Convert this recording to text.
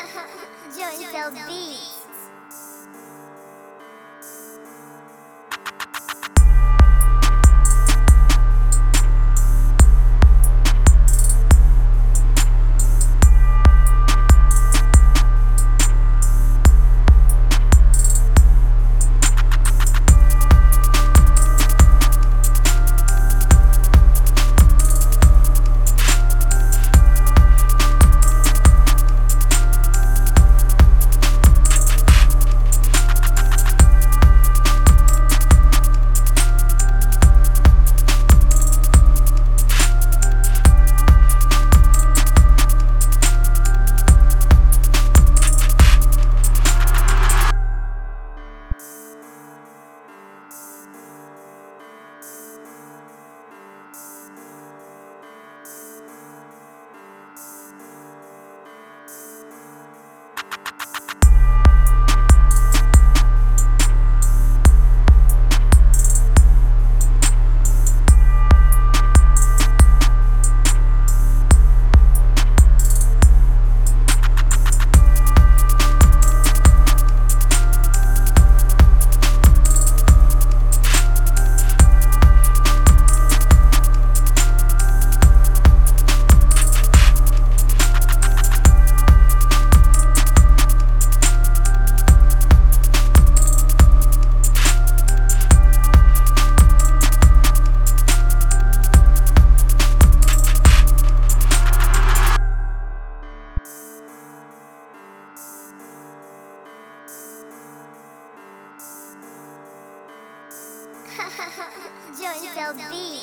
哈哈哈小弟就哈小 b